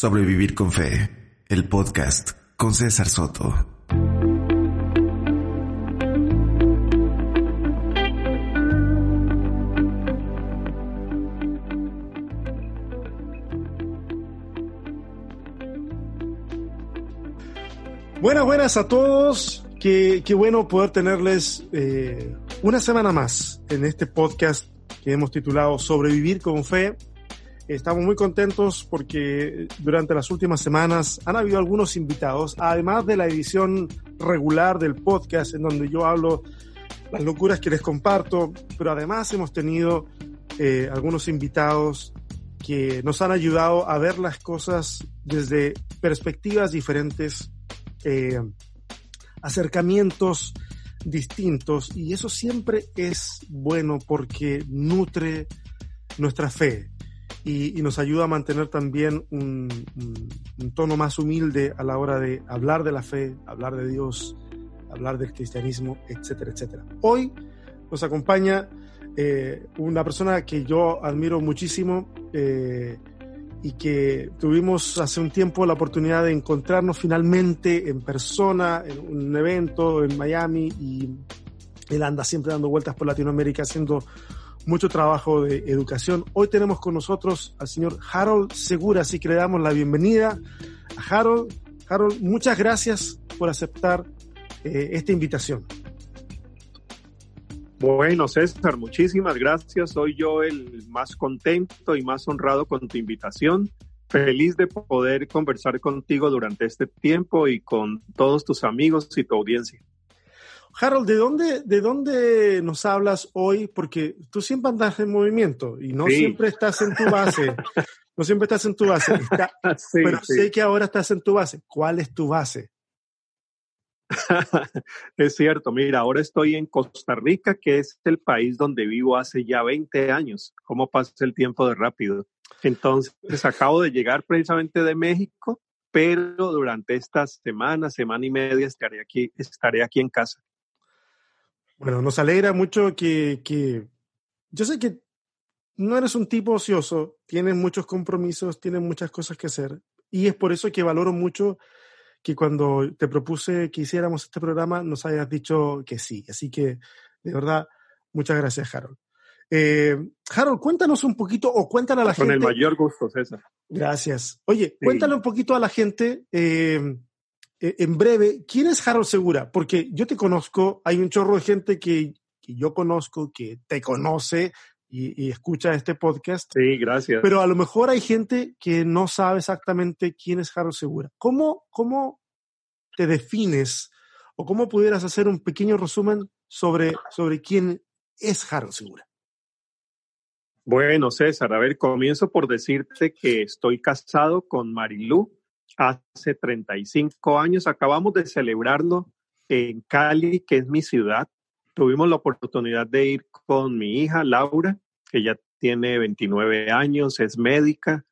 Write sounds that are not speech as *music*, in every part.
Sobrevivir con Fe, el podcast con César Soto. Buenas, buenas a todos. Qué, qué bueno poder tenerles eh, una semana más en este podcast que hemos titulado Sobrevivir con Fe. Estamos muy contentos porque durante las últimas semanas han habido algunos invitados, además de la edición regular del podcast en donde yo hablo las locuras que les comparto, pero además hemos tenido eh, algunos invitados que nos han ayudado a ver las cosas desde perspectivas diferentes, eh, acercamientos distintos y eso siempre es bueno porque nutre nuestra fe y, nos ayuda a mantener también un, tono más humilde a la hora de hablar de la fe, hablar de Dios, hablar del cristianismo, etcétera, etcétera. Hoy nos acompaña eh, una persona que yo admiro muchísimo eh, y que tuvimos hace un tiempo la oportunidad de encontrarnos finalmente en persona en un evento en Miami y él anda siempre dando vueltas por Latinoamérica haciendo mucho trabajo de educación. Hoy tenemos con nosotros al señor Harold Segura, así que le damos la bienvenida a Harold. Harold, muchas gracias por aceptar eh, esta invitación. Bueno, César, muchísimas gracias. Soy yo el más contento y más honrado con tu invitación. Feliz de poder conversar contigo durante este tiempo y con todos tus amigos y tu audiencia. Harold, ¿de dónde, ¿de dónde nos hablas hoy? Porque tú siempre andas en movimiento y no sí. siempre estás en tu base. no siempre estás en tu base. *laughs* Está, sí, pero sí. sé que ahora estás en tu base. ¿Cuál es tu base? *laughs* es cierto, mira, ahora estoy en Costa Rica, que es el país donde vivo hace ya 20 años. ¿Cómo pasa el tiempo de rápido? Entonces, acabo de llegar precisamente de México, pero durante estas semanas, semana y media, estaré aquí, estaré aquí en casa. Bueno, nos alegra mucho que, que yo sé que no eres un tipo ocioso, tienes muchos compromisos, tienes muchas cosas que hacer, y es por eso que valoro mucho que cuando te propuse que hiciéramos este programa nos hayas dicho que sí. Así que, de verdad, muchas gracias, Harold. Eh, Harold, cuéntanos un poquito, o cuéntale a la Con gente. Con el mayor gusto, César. Gracias. Oye, sí. cuéntale un poquito a la gente, eh, en breve, ¿quién es Harold Segura? Porque yo te conozco, hay un chorro de gente que, que yo conozco, que te conoce, y, y, escucha este podcast. Sí, gracias. Pero a lo mejor hay gente que no sabe exactamente quién es Harold Segura. ¿Cómo, cómo te defines o cómo pudieras hacer un pequeño resumen sobre, sobre quién es Harold Segura? Bueno, César, a ver, comienzo por decirte que estoy casado con Marilú hace 35 años. Acabamos de celebrarlo en Cali, que es mi ciudad tuvimos la oportunidad de ir con mi hija Laura, que ya tiene 29 años, es médica.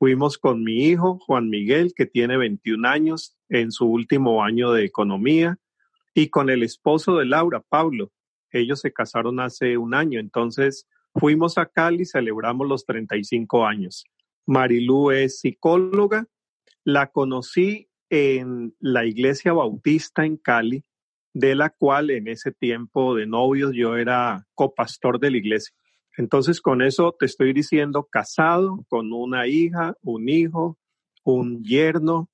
Fuimos con mi hijo Juan Miguel, que tiene 21 años, en su último año de economía, y con el esposo de Laura, Pablo. Ellos se casaron hace un año, entonces fuimos a Cali, celebramos los 35 años. Marilú es psicóloga, la conocí en la iglesia bautista en Cali, de la cual en ese tiempo de novios yo era copastor de la iglesia. Entonces con eso te estoy diciendo casado con una hija, un hijo, un yerno,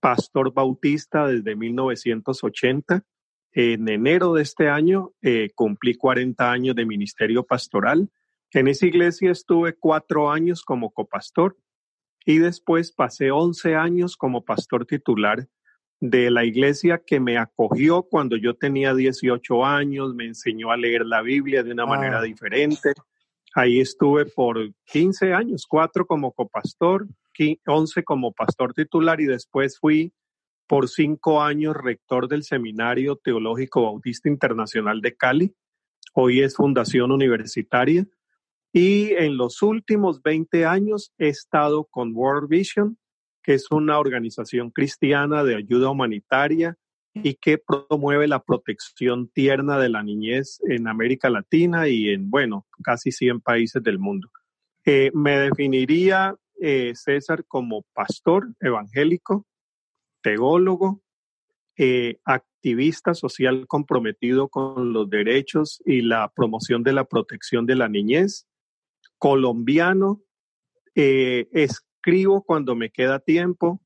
pastor bautista desde 1980. En enero de este año eh, cumplí 40 años de ministerio pastoral. En esa iglesia estuve cuatro años como copastor y después pasé 11 años como pastor titular de la iglesia que me acogió cuando yo tenía 18 años, me enseñó a leer la Biblia de una ah. manera diferente. Ahí estuve por 15 años, cuatro como copastor, 11 como pastor titular y después fui por cinco años rector del Seminario Teológico Bautista Internacional de Cali. Hoy es Fundación Universitaria. Y en los últimos 20 años he estado con World Vision, que es una organización cristiana de ayuda humanitaria y que promueve la protección tierna de la niñez en América Latina y en, bueno, casi 100 países del mundo. Eh, me definiría eh, César, como pastor evangélico, teólogo, eh, activista social comprometido con los derechos y la promoción de la protección de la niñez, colombiano, eh, escribo cuando me queda tiempo,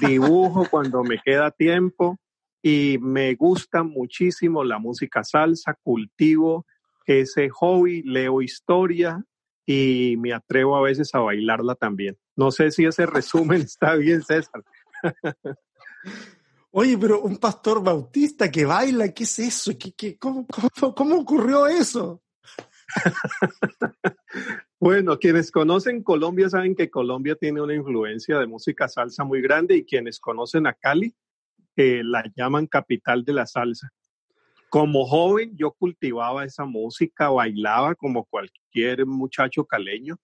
dibujo *laughs* cuando me queda tiempo y me gusta muchísimo la música salsa, cultivo ese hobby, leo historia y me atrevo a veces a bailarla también. No sé si ese resumen *laughs* está bien, César. Oye, pero un pastor bautista que baila, ¿qué es eso? ¿Qué, cómo, cómo, ocurrió eso? *laughs* bueno, quienes conocen Colombia saben que Colombia tiene una influencia de música salsa muy grande y quienes conocen a Cali eh, la llaman capital de la salsa. Como joven yo cultivaba esa música, bailaba como cualquier muchacho caleño,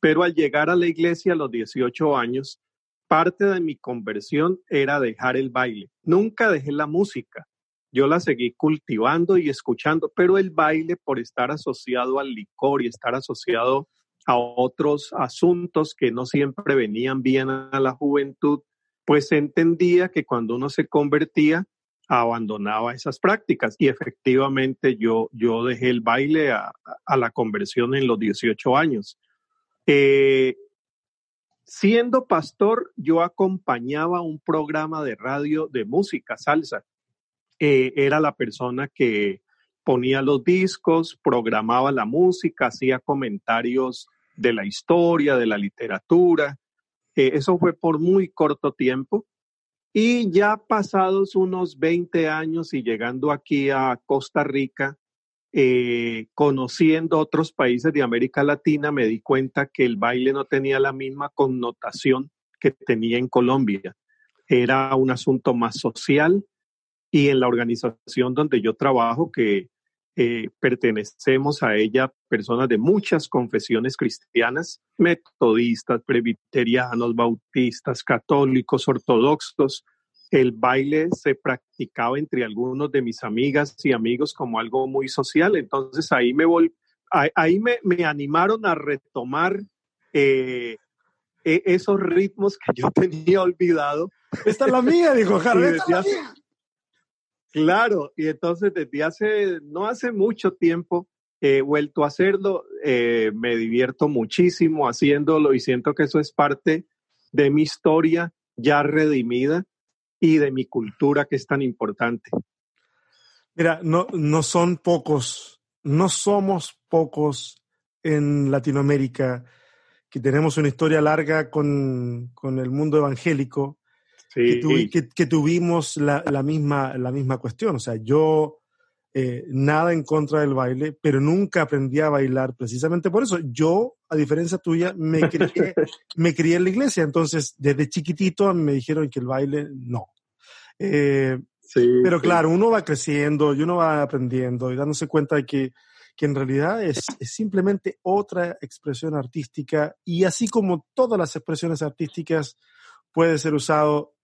pero al llegar a la iglesia a los 18 años, parte de mi conversión era dejar el baile. Nunca dejé la música. Yo la seguí cultivando y escuchando, pero el baile por estar asociado al licor y estar asociado a otros asuntos que no siempre venían bien a la juventud, pues entendía que cuando uno se convertía abandonaba esas prácticas y efectivamente yo, yo dejé el baile a, la conversión en los 18 años. Eh, siendo pastor, yo acompañaba un programa de radio de música salsa. Eh, era la persona que ponía los discos, programaba la música, hacía comentarios de la historia, de la literatura. Eh, eso fue por muy corto tiempo. Y ya pasados unos 20 años y llegando aquí a Costa Rica, eh, conociendo otros países de América Latina, me di cuenta que el baile no tenía la misma connotación que tenía en Colombia. Era un asunto más social y en la organización donde yo trabajo, que eh, pertenecemos a ella personas de muchas confesiones cristianas, metodistas, presbiterianos, bautistas, católicos, ortodoxos. El baile se practicaba entre algunos de mis amigas y amigos como algo muy social. Entonces ahí me ahí me, me, animaron a retomar eh, e, esos ritmos que yo *laughs* tenía olvidado. Esta es la mía, dijo Javier. Claro, y entonces desde hace, no hace mucho tiempo, he vuelto a hacerlo, eh, me divierto muchísimo haciéndolo y siento que eso es parte de mi historia ya redimida y de mi cultura que es tan importante. Mira, no, no son pocos, no somos pocos en Latinoamérica que tenemos una historia larga con, con el mundo evangélico que, tuvimos la, misma, la misma cuestión. O sea, yo eh, nada en contra del baile, pero nunca aprendí a bailar precisamente por eso. Yo, a diferencia tuya, me crié, *laughs* me crié en la iglesia, entonces desde chiquitito me dijeron que el baile no. Eh, pero claro, uno va creciendo y uno va aprendiendo y dándose cuenta de que, que en realidad es, es, simplemente otra expresión artística y así como todas las expresiones artísticas puede ser usado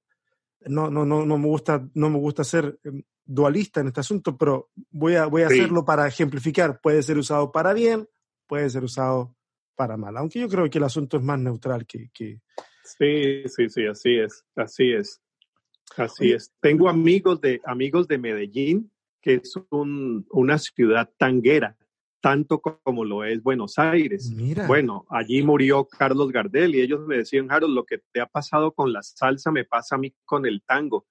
no, no, no, no me gusta, no me gusta ser em, dualista en este asunto, pero voy a, voy a hacerlo para ejemplificar. Puede ser usado para bien, puede ser usado para mal, aunque yo creo que el asunto es más neutral que... que... Sí, sí, sí, así es, así es. Así es. Tengo amigos de, amigos de Medellín, que es un, una ciudad tanguera, tanto como lo es Buenos Aires. Bueno, allí murió Carlos Gardel y ellos me decían, Harold, lo que te ha pasado con la salsa me pasa a mí con el tango.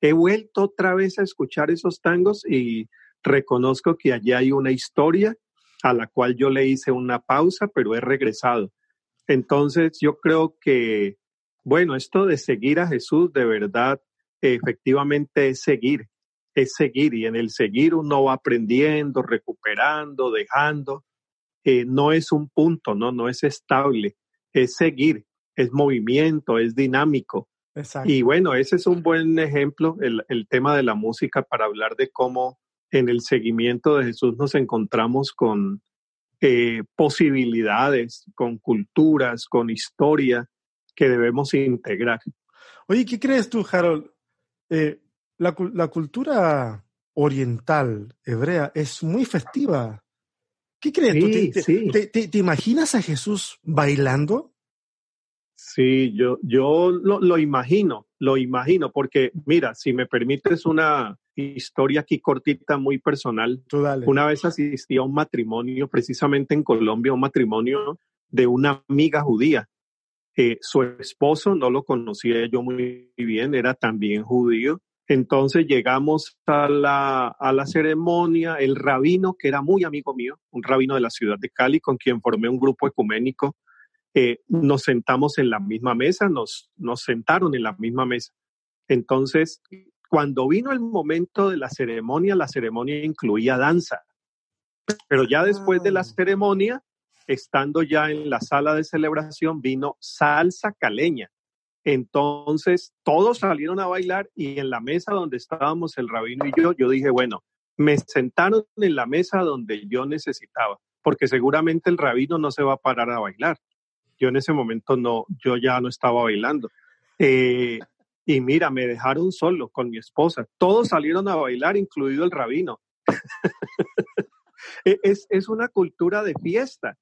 He vuelto otra vez a escuchar esos tangos y reconozco que allí hay una historia a la cual yo le hice una pausa, pero he regresado. Entonces, yo creo que, bueno, esto de seguir a Jesús de verdad, efectivamente es seguir es seguir y en el seguir uno va aprendiendo, recuperando, dejando. Eh, no es un punto, no, no es estable, es seguir, es movimiento, es dinámico. Y bueno, ese es un buen ejemplo, el, el, tema de la música para hablar de cómo en el seguimiento de Jesús nos encontramos con eh, posibilidades, con culturas, con historia que debemos integrar. Oye, ¿qué crees tú, Harold? Eh, la, cultura oriental, hebrea, es muy festiva. ¿Qué crees tú? ¿Te, imaginas a Jesús bailando? Sí, yo, yo lo, lo imagino, lo imagino, porque mira, si me permites una historia aquí cortita, muy personal. Una vez asistí a un matrimonio, precisamente en Colombia, un matrimonio de una amiga judía. Eh, su esposo no lo conocía yo muy bien, era también judío. Entonces llegamos a la, a la ceremonia, el rabino, que era muy amigo mío, un rabino de la ciudad de Cali, con quien formé un grupo ecuménico, eh, nos sentamos en la misma mesa, nos, nos sentaron en la misma mesa. Entonces, cuando vino el momento de la ceremonia, la ceremonia incluía danza. Pero ya después de la ah. ceremonia, estando ya en la sala de celebración, vino salsa caleña. Entonces, todos salieron a bailar y en la mesa donde estábamos el rabino y yo, yo dije, bueno, me sentaron en la mesa donde yo necesitaba, porque seguramente el rabino no se va a parar a bailar. Yo en ese momento no, yo ya no estaba bailando. Eh, y mira, me dejaron solo con mi esposa. Todos salieron a bailar, incluido el rabino. *laughs* E, es, es una cultura de fiesta.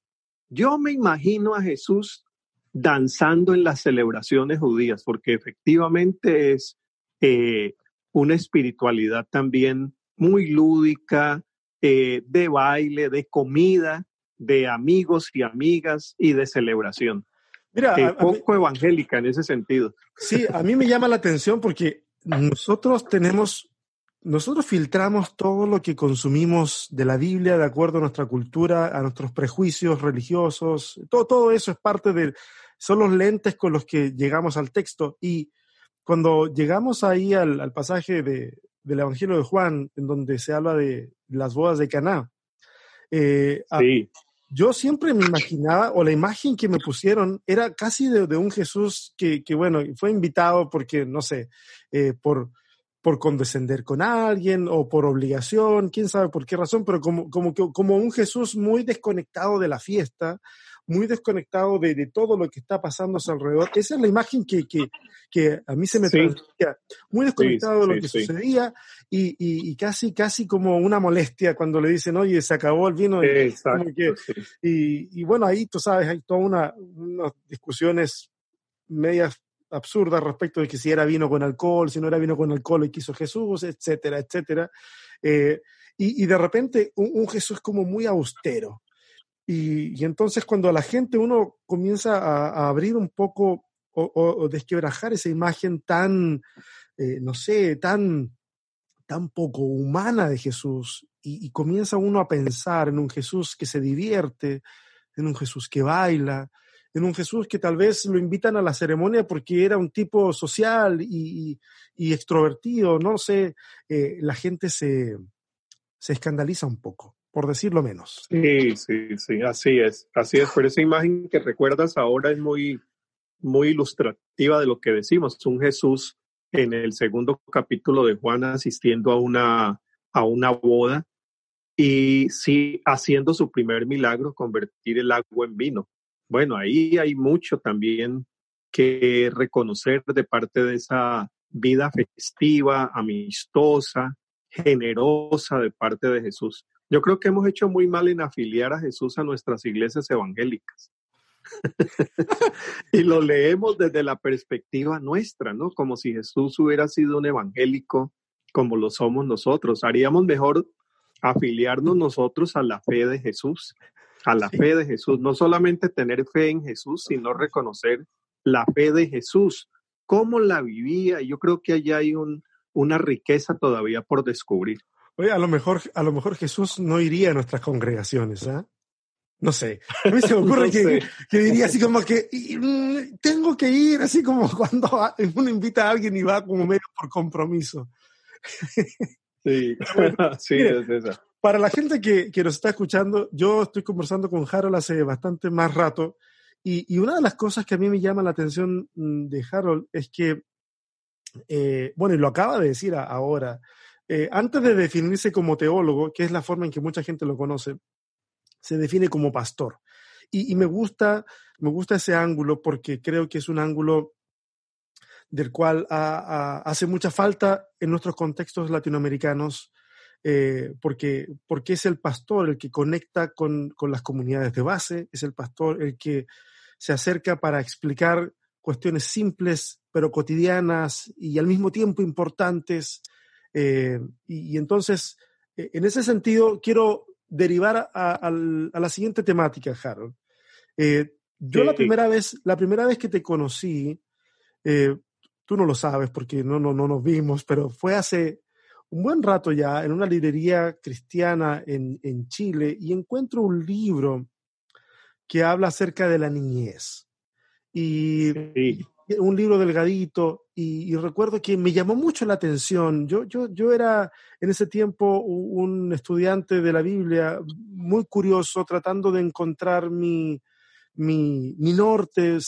Yo me imagino a Jesús danzando en las celebraciones judías, porque efectivamente es eh, una espiritualidad también muy lúdica, eh, de baile, de comida, de amigos y amigas y de celebración. Mira, eh, poco evangélica en ese sentido. Sí, a mí me llama la atención porque nosotros tenemos, nosotros filtramos todo lo que consumimos de la Biblia de acuerdo a nuestra cultura, a nuestros prejuicios religiosos, todo, todo eso es parte de, son los lentes con los que llegamos al texto. Y cuando llegamos ahí al, pasaje de, del Evangelio de Juan, en donde se habla de las bodas de Caná, eh, yo siempre me imaginaba, o la imagen que me pusieron era casi de, un Jesús que, que, bueno, fue invitado porque, no sé, eh, por, por condescender con alguien o por obligación, quién sabe por qué razón, pero como, como, como un Jesús muy desconectado de la fiesta, muy desconectado de, todo lo que está pasando a su alrededor. Esa es la imagen que, que, a mí se me transmitía, muy desconectado de lo que sucedía y, y, casi, casi como una molestia cuando le dicen, oye, se acabó el vino. y, bueno, ahí tú sabes, hay todas una, unas discusiones medias absurdas respecto de que si era vino con alcohol, si no era vino con alcohol y quiso Jesús, etcétera, etcétera. Eh, y, de repente un, Jesús como muy austero, y, entonces cuando la gente uno comienza a, abrir un poco o, desquebrajar esa imagen tan, eh, no sé, tan, tan poco humana de Jesús y, comienza uno a pensar en un Jesús que se divierte, en un Jesús que baila, en un Jesús que tal vez lo invitan a la ceremonia porque era un tipo social y, extrovertido, no sé, eh, la gente se, se escandaliza un poco por decirlo menos. Sí, sí, sí, así es, así es. Pero esa imagen que recuerdas ahora es muy, muy ilustrativa de lo que decimos. Un Jesús en el segundo capítulo de Juan asistiendo a una, a una boda y sí haciendo su primer milagro, convertir el agua en vino. Bueno, ahí hay mucho también que reconocer de parte de esa vida festiva, amistosa, generosa de parte de Jesús. Yo creo que hemos hecho muy mal en afiliar a Jesús a nuestras iglesias evangélicas. *laughs* y lo leemos desde la perspectiva nuestra, ¿no? Como si Jesús hubiera sido un evangélico como lo somos nosotros. Haríamos mejor afiliarnos nosotros a la fe de Jesús, a la fe de Jesús. No solamente tener fe en Jesús, sino reconocer la fe de Jesús, cómo la vivía. Yo creo que allá hay un, una riqueza todavía por descubrir. Oye, a lo mejor, a lo mejor Jesús no iría a nuestras congregaciones, ¿ah? No sé. A mí se me *laughs* ocurre que, diría así como que mm, tengo que ir, así como *laughs* cuando uno invita a alguien y va como medio por compromiso. Sí, *laughs* sí, es eso. Para la gente que, que, nos está escuchando, yo estoy conversando con Harold hace bastante más rato y, y, una de las cosas que a mí me llama la atención mm, de Harold es que, eh, bueno, y lo acaba de decir ahora, eh, antes de definirse como teólogo, que es la forma en que mucha gente lo conoce, se define como pastor. Y, me, gusta, me gusta ese ángulo porque creo que es un ángulo del cual hace mucha falta en nuestros contextos latinoamericanos, eh, porque, porque es el pastor el que conecta con, con, las comunidades de base, es el pastor el que se acerca para explicar cuestiones simples pero cotidianas y al mismo tiempo importantes. Eh, y, entonces, eh, en ese sentido, quiero derivar a, la siguiente temática, Harold. Eh, yo la primera vez, la primera vez que te conocí, tú no lo sabes porque no, no, no nos vimos, pero fue hace un buen rato ya en una librería cristiana en, en Chile y encuentro un libro que habla acerca de la niñez. Y, un libro delgadito, y, recuerdo que me llamó mucho la atención. Yo, yo, yo era en ese tiempo un estudiante de la Biblia muy curioso, tratando de encontrar mi, mi, mi norte,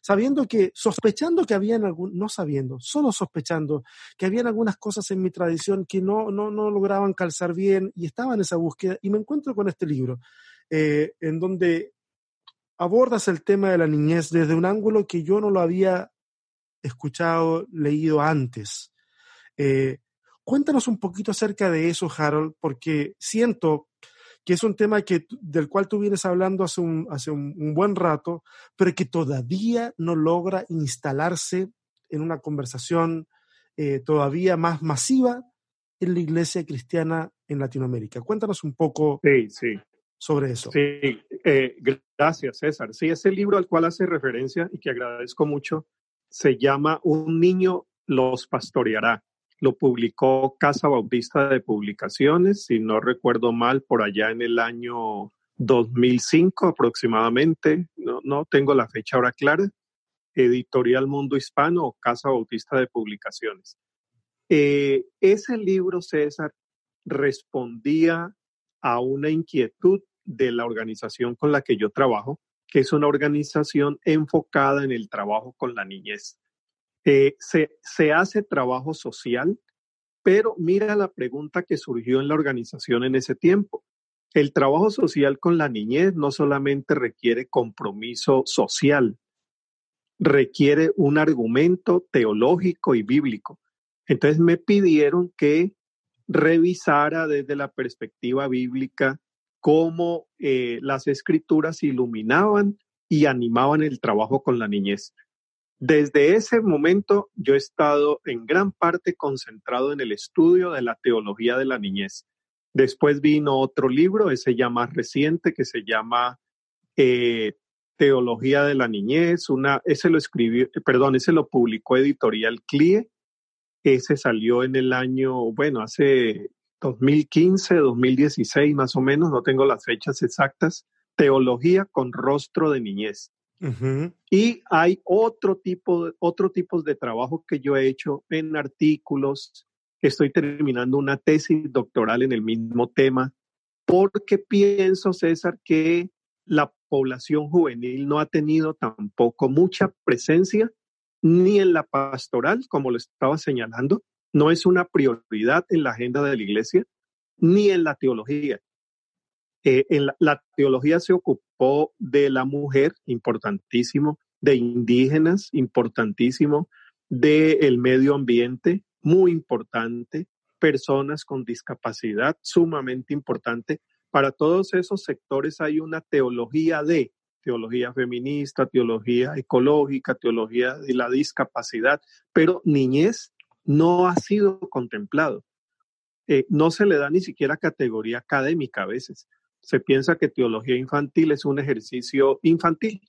sabiendo que, sospechando que habían algún, no sabiendo, solo sospechando que habían algunas cosas en mi tradición que no, no, no lograban calzar bien y estaba en esa búsqueda y me encuentro con este libro, eh, en donde abordas el tema de la niñez desde un ángulo que yo no lo había escuchado, leído antes. Eh, cuéntanos un poquito acerca de eso, Harold, porque siento que es un tema que, del cual tú vienes hablando hace un, hace un, buen rato, pero que todavía no logra instalarse en una conversación eh, todavía más masiva en la iglesia cristiana en Latinoamérica. Cuéntanos un poco sí, sí sobre eso. Sí, eh, gracias César. Sí, ese libro al cual hace referencia y que agradezco mucho se llama Un niño los pastoreará. Lo publicó Casa Bautista de Publicaciones, si no recuerdo mal, por allá en el año 2005 aproximadamente. No, no tengo la fecha ahora clara. Editorial Mundo Hispano o Casa Bautista de Publicaciones. Eh, ese libro, César, respondía a una inquietud de la organización con la que yo trabajo, que es una organización enfocada en el trabajo con la niñez. Eh, se, se hace trabajo social, pero mira la pregunta que surgió en la organización en ese tiempo. El trabajo social con la niñez no solamente requiere compromiso social, requiere un argumento teológico y bíblico. Entonces me pidieron que revisara desde la perspectiva bíblica cómo eh, las escrituras iluminaban y animaban el trabajo con la niñez. Desde ese momento yo he estado en gran parte concentrado en el estudio de la teología de la niñez. Después vino otro libro, ese ya más reciente, que se llama eh, Teología de la Niñez. Ese lo escribió, perdón, ese lo publicó Editorial CLIE. Ese salió en el año, bueno, hace 2015, 2016 más o menos, no tengo las fechas exactas, teología con rostro de niñez. Y hay otro tipo, otro tipo de trabajo que yo he hecho en artículos. Estoy terminando una tesis doctoral en el mismo tema, porque pienso, César, que la población juvenil no ha tenido tampoco mucha presencia ni en la pastoral, como lo estaba señalando, no es una prioridad en la agenda de la iglesia ni en la teología. Eh, en la, teología se ocupó de la mujer, importantísimo, de indígenas, importantísimo, del medio ambiente, muy importante, personas con discapacidad, sumamente importante. Para todos esos sectores hay una teología de teología feminista, teología ecológica, teología de la discapacidad, pero niñez no ha sido contemplado. Eh, no se le da ni siquiera categoría académica a veces. Se piensa que teología infantil es un ejercicio infantil.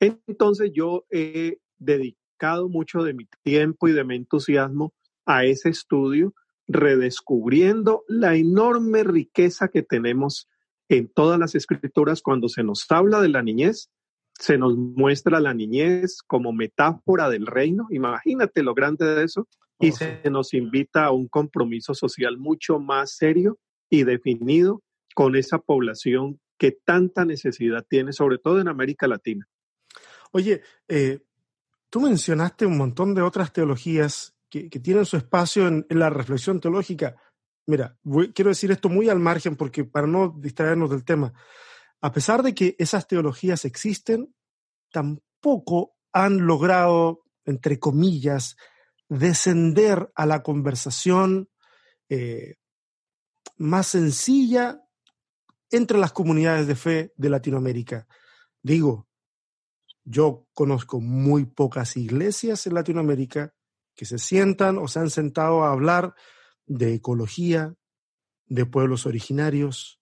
Entonces yo he dedicado mucho de mi tiempo y de mi entusiasmo a ese estudio, redescubriendo la enorme riqueza que tenemos en todas las escrituras cuando se nos habla de la niñez, se nos muestra la niñez como metáfora del reino. Imagínate lo grande de eso y se nos invita a un compromiso social mucho más serio y definido con esa población que tanta necesidad tiene, sobre todo en América Latina. Oye, eh, tú mencionaste un montón de otras teologías que, tienen su espacio en, la reflexión teológica. Mira, quiero decir esto muy al margen porque para no distraernos del tema, a pesar de que esas teologías existen, tampoco han logrado, entre comillas, descender a la conversación eh, más sencilla entre las comunidades de fe de Latinoamérica. Digo, Yo conozco muy pocas iglesias en Latinoamérica que se sientan o se han sentado a hablar de ecología, de pueblos originarios.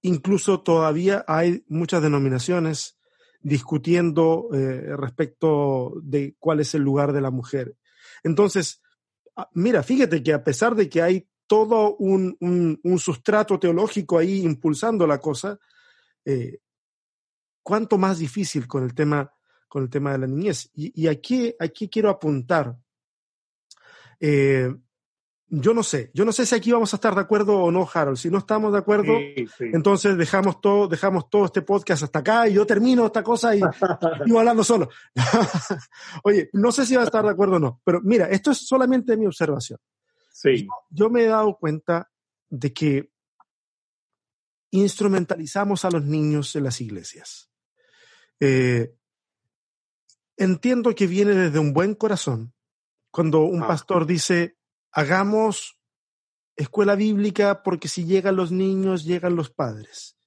Incluso todavía hay muchas denominaciones discutiendo eh, respecto de cuál es el lugar de la mujer. Entonces, ah, mira, fíjate que a pesar de que hay todo un, un, sustrato teológico ahí impulsando la cosa, eh, cuánto más difícil con el tema, con el tema de la niñez. Y, aquí, aquí quiero apuntar. Eh, yo no sé, yo no sé si aquí vamos a estar de acuerdo o no, Harold. Si no estamos de acuerdo, entonces dejamos todo, dejamos todo este podcast hasta acá y yo termino esta cosa y *laughs* sigo hablando solo. *laughs* Oye, no sé si va a estar de acuerdo o no, pero mira, esto es solamente mi observación. Sí. Yo, me he dado cuenta de que instrumentalizamos a los niños en las iglesias. Eh, entiendo que viene desde un buen corazón cuando un ah. pastor dice, hagamos escuela bíblica porque si llegan los niños, llegan los padres.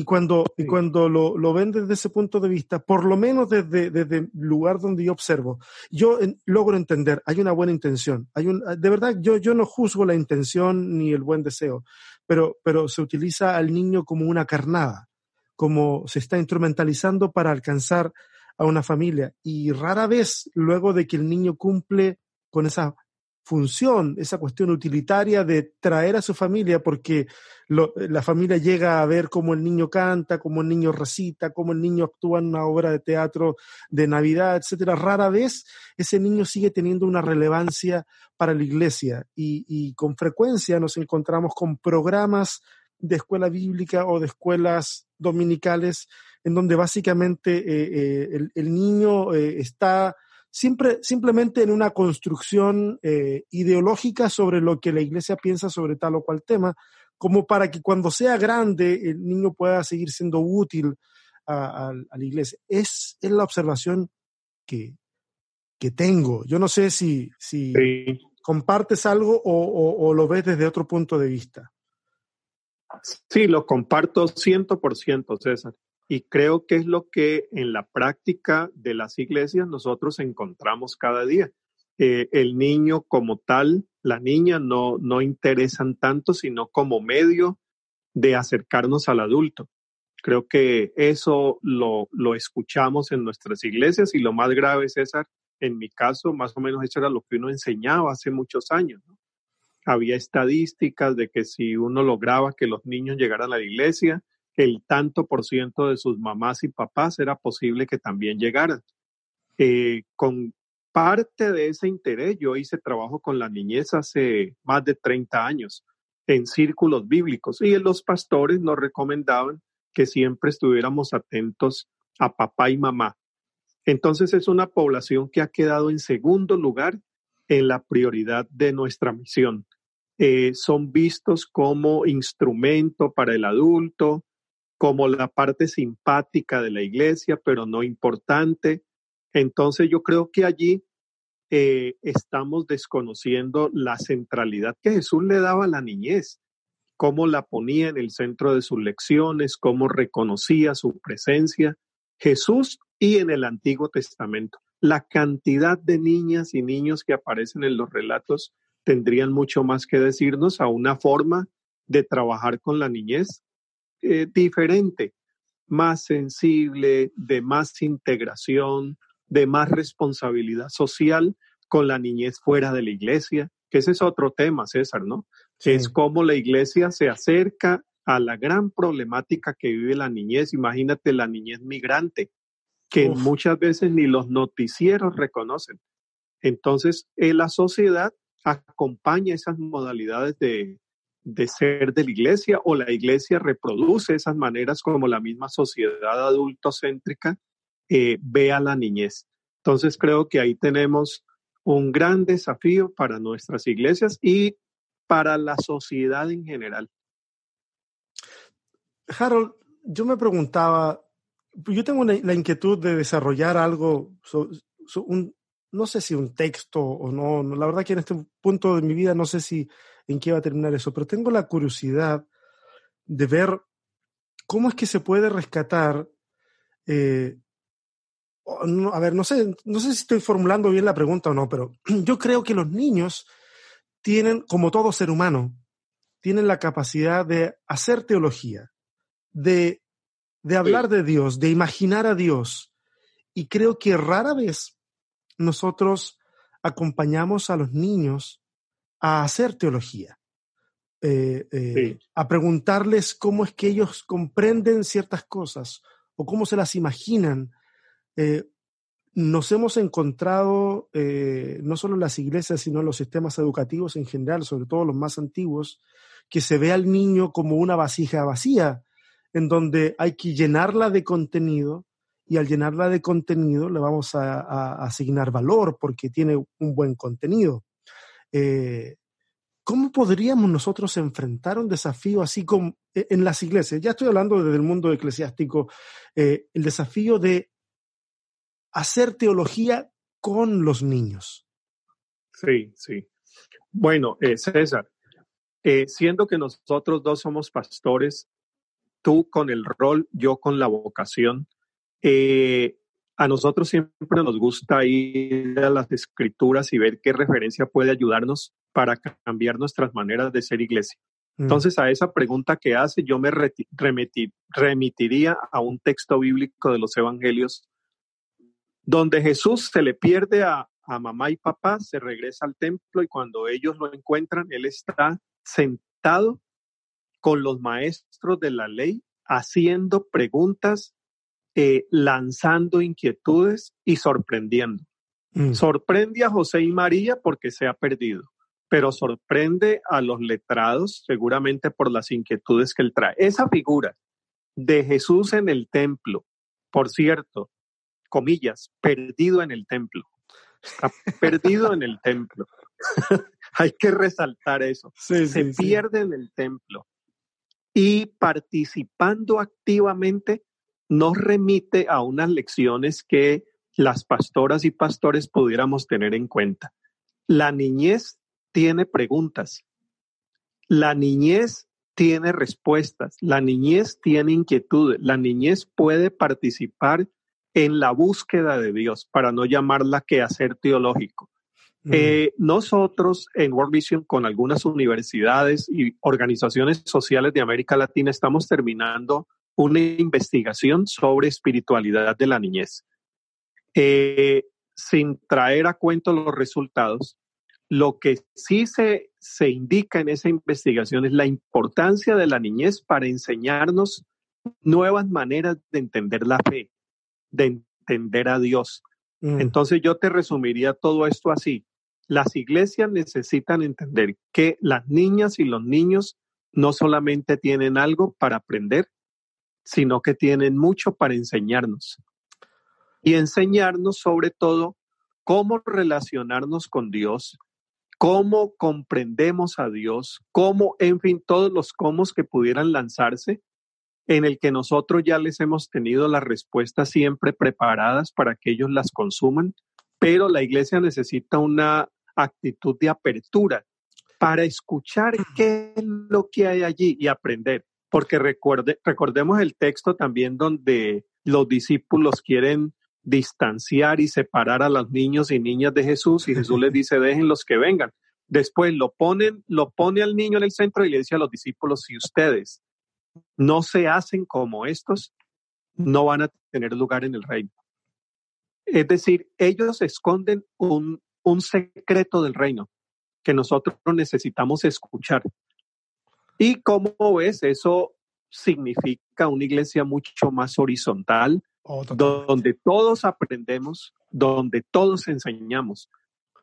Y cuando, y cuando lo, lo, ven desde ese punto de vista, por lo menos desde, desde el lugar donde yo observo, yo logro entender, hay una buena intención. Hay un, de verdad, yo, yo no juzgo la intención ni el buen deseo, pero, pero se utiliza al niño como una carnada, como se está instrumentalizando para alcanzar a una familia. Y rara vez, luego de que el niño cumple con esa función, esa cuestión utilitaria de traer a su familia, porque la familia llega a ver cómo el niño canta, cómo el niño recita, cómo el niño actúa en una obra de teatro de Navidad, etcétera. Rara vez ese niño sigue teniendo una relevancia para la iglesia y, con frecuencia nos encontramos con programas de escuela bíblica o de escuelas dominicales en donde básicamente eh, eh, el, niño eh, está siempre, simplemente en una construcción eh, ideológica sobre lo que la iglesia piensa sobre tal o cual tema, como para que cuando sea grande el niño pueda seguir siendo útil a, la iglesia. Es, es la observación que, que tengo. Yo no sé si, si compartes algo o, o, lo ves desde otro punto de vista. Sí, lo comparto ciento por ciento, César. Y creo que es lo que en la práctica de las iglesias nosotros encontramos cada día. Eh, el niño como tal, la niña no, no interesan tanto, sino como medio de acercarnos al adulto. Creo que eso lo, lo escuchamos en nuestras iglesias y lo más grave, César, en mi caso, más o menos eso era lo que uno enseñaba hace muchos años. Había estadísticas de que si uno lograba que los niños llegaran a la iglesia, el tanto por ciento de sus mamás y papás era posible que también llegaran. Eh, con parte de ese interés, yo hice trabajo con la niñez hace más de 30 años en círculos bíblicos y los pastores nos recomendaban que siempre estuviéramos atentos a papá y mamá. Entonces es una población que ha quedado en segundo lugar en la prioridad de nuestra misión. Eh, son vistos como instrumento para el adulto, como la parte simpática de la iglesia, pero no importante. Entonces yo creo que allí eh, estamos desconociendo la centralidad que Jesús le daba a la niñez, cómo la ponía en el centro de sus lecciones, cómo reconocía su presencia, Jesús y en el Antiguo Testamento. La cantidad de niñas y niños que aparecen en los relatos tendrían mucho más que decirnos a una forma de trabajar con la niñez eh, diferente, más sensible, de más integración, de más responsabilidad social con la niñez fuera de la iglesia, que ese es otro tema, César, ¿no? Es cómo la iglesia se acerca a la gran problemática que vive la niñez. Imagínate la niñez migrante, que muchas veces ni los noticieros reconocen. Entonces, eh, la sociedad acompaña esas modalidades de, de ser de la iglesia o la iglesia reproduce esas maneras como la misma sociedad adultocéntrica eh, ve a la niñez. Entonces creo que ahí tenemos un gran desafío para nuestras iglesias y para la sociedad en general. Harold, yo me preguntaba, yo tengo la inquietud de desarrollar algo, no sé si un texto o no, la verdad que en este punto de mi vida no sé si en qué va a terminar eso, pero tengo la curiosidad de ver cómo es que se puede rescatar eh, a ver, no sé, no sé si estoy formulando bien la pregunta o no, pero *clears throat* yo creo que los niños tienen, como todo ser humano, tienen la capacidad de hacer teología, de, de hablar de Dios, de imaginar a Dios. Y creo que rara vez nosotros acompañamos a los niños a hacer teología, eh, eh, a preguntarles cómo es que ellos comprenden ciertas cosas o cómo se las imaginan. Eh, nos hemos encontrado, no solo en las iglesias, sino en los sistemas educativos en general, sobre todo los más antiguos, que se ve al niño como una vasija vacía, en donde hay que llenarla de contenido y al llenarla de contenido le vamos a, asignar valor porque tiene un buen contenido. Eh, ¿Cómo podríamos nosotros enfrentar un desafío así como e, en las iglesias? Ya estoy hablando desde el mundo eclesiástico, eh, el desafío de hacer teología con los niños. Sí, sí. Bueno, eh, César, siendo que nosotros dos somos pastores, tú con el rol, yo con la vocación, eh, a nosotros siempre nos gusta ir a las escrituras y ver qué referencia puede ayudarnos para cambiar nuestras maneras de ser iglesia. Mm. Entonces, a esa pregunta que hace, yo me remitiría a un texto bíblico de los evangelios, donde Jesús se le pierde a, a mamá y papá, se regresa al templo y cuando ellos lo encuentran, él está sentado con los maestros de la ley, haciendo preguntas eh, lanzando inquietudes y sorprendiendo. Mm. Sorprende a José y María porque se ha perdido, pero sorprende a los letrados seguramente por las inquietudes que él trae. Esa figura de Jesús en el templo, por cierto, comillas, perdido en el templo. Está perdido en el templo. *laughs* Hay que resaltar eso. se pierde en el templo. Y participando activamente nos remite a unas lecciones que las pastoras y pastores pudiéramos tener en cuenta. La niñez tiene preguntas, la niñez tiene respuestas, la niñez tiene inquietudes, la niñez puede participar en la búsqueda de Dios, para no llamarla quehacer teológico. Mm. Eh, nosotros en World Vision con algunas universidades y organizaciones sociales de América Latina estamos terminando una investigación sobre espiritualidad de la niñez. Eh, sin traer a cuento los resultados, lo que sí se, se indica en esa investigación es la importancia de la niñez para enseñarnos nuevas maneras de entender la fe, de entender a Dios. Mm. Entonces yo te resumiría todo esto así. Las iglesias necesitan entender que las niñas y los niños no solamente tienen algo para aprender, sino que tienen mucho para enseñarnos. Y enseñarnos sobre todo cómo relacionarnos con Dios, cómo comprendemos a Dios, cómo, en fin, todos los cómo que pudieran lanzarse, en el que nosotros ya les hemos tenido las respuestas siempre preparadas para que ellos las consuman, pero la iglesia necesita una actitud de apertura para escuchar qué es lo que hay allí y aprender porque recuerde, recordemos el texto también donde los discípulos quieren distanciar y separar a los niños y niñas de Jesús y Jesús les dice, dejen los que vengan. Después lo ponen, lo pone al niño en el centro y le dice a los discípulos, si ustedes no se hacen como estos, no van a tener lugar en el reino. Es decir, ellos esconden un, un secreto del reino que nosotros necesitamos escuchar. Y como ves, eso significa una iglesia mucho más horizontal, oh, donde todos aprendemos, donde todos enseñamos.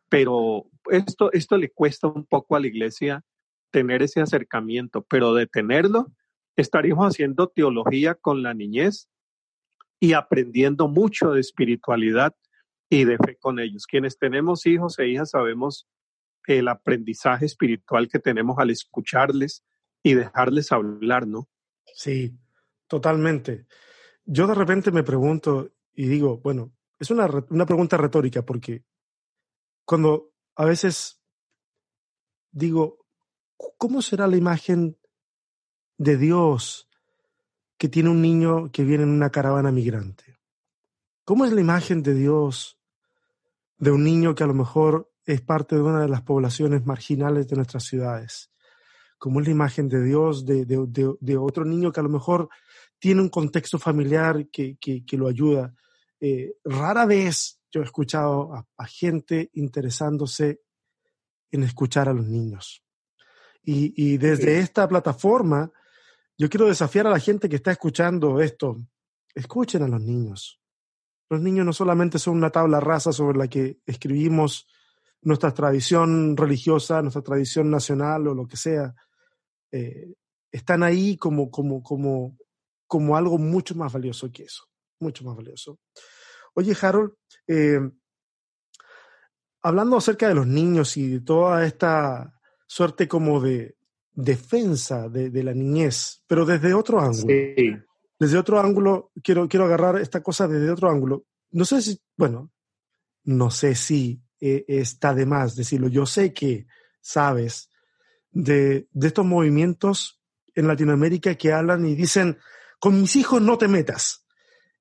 Pero esto, esto le cuesta un poco a la iglesia tener ese acercamiento, pero de tenerlo, estaríamos haciendo teología con la niñez y aprendiendo mucho de espiritualidad y de fe con ellos. Quienes tenemos hijos e hijas sabemos el aprendizaje espiritual que tenemos al escucharles, y dejarles hablar, ¿no? Sí, totalmente. Yo de repente me pregunto y digo, bueno, es una, una pregunta retórica porque cuando a veces digo, ¿cómo será la imagen de Dios que tiene un niño que viene en una caravana migrante? ¿Cómo es la imagen de Dios de un niño que a lo mejor es parte de una de las poblaciones marginales de nuestras ciudades? ¿Cómo es la imagen de Dios de, de, otro niño que a lo mejor tiene un contexto familiar que, que, lo ayuda? Eh, rara vez yo he escuchado a, gente interesándose en escuchar a los niños. Y, y desde esta plataforma, yo quiero desafiar a la gente que está escuchando esto. Escuchen a los niños. Los niños no solamente son una tabla rasa sobre la que escribimos nuestra tradición religiosa, nuestra tradición nacional o lo que sea. Eh, están ahí como, como, como, como algo mucho más valioso que eso. Mucho más valioso. Oye, Harold, eh, hablando acerca de los niños y de toda esta suerte como de defensa de, la niñez, pero desde otro ángulo. Desde otro ángulo, quiero, quiero agarrar esta cosa desde otro ángulo. No sé si, bueno, no sé si eh, está de más decirlo. Yo sé que sabes de, de, estos movimientos en Latinoamérica que hablan y dicen, con mis hijos no te metas,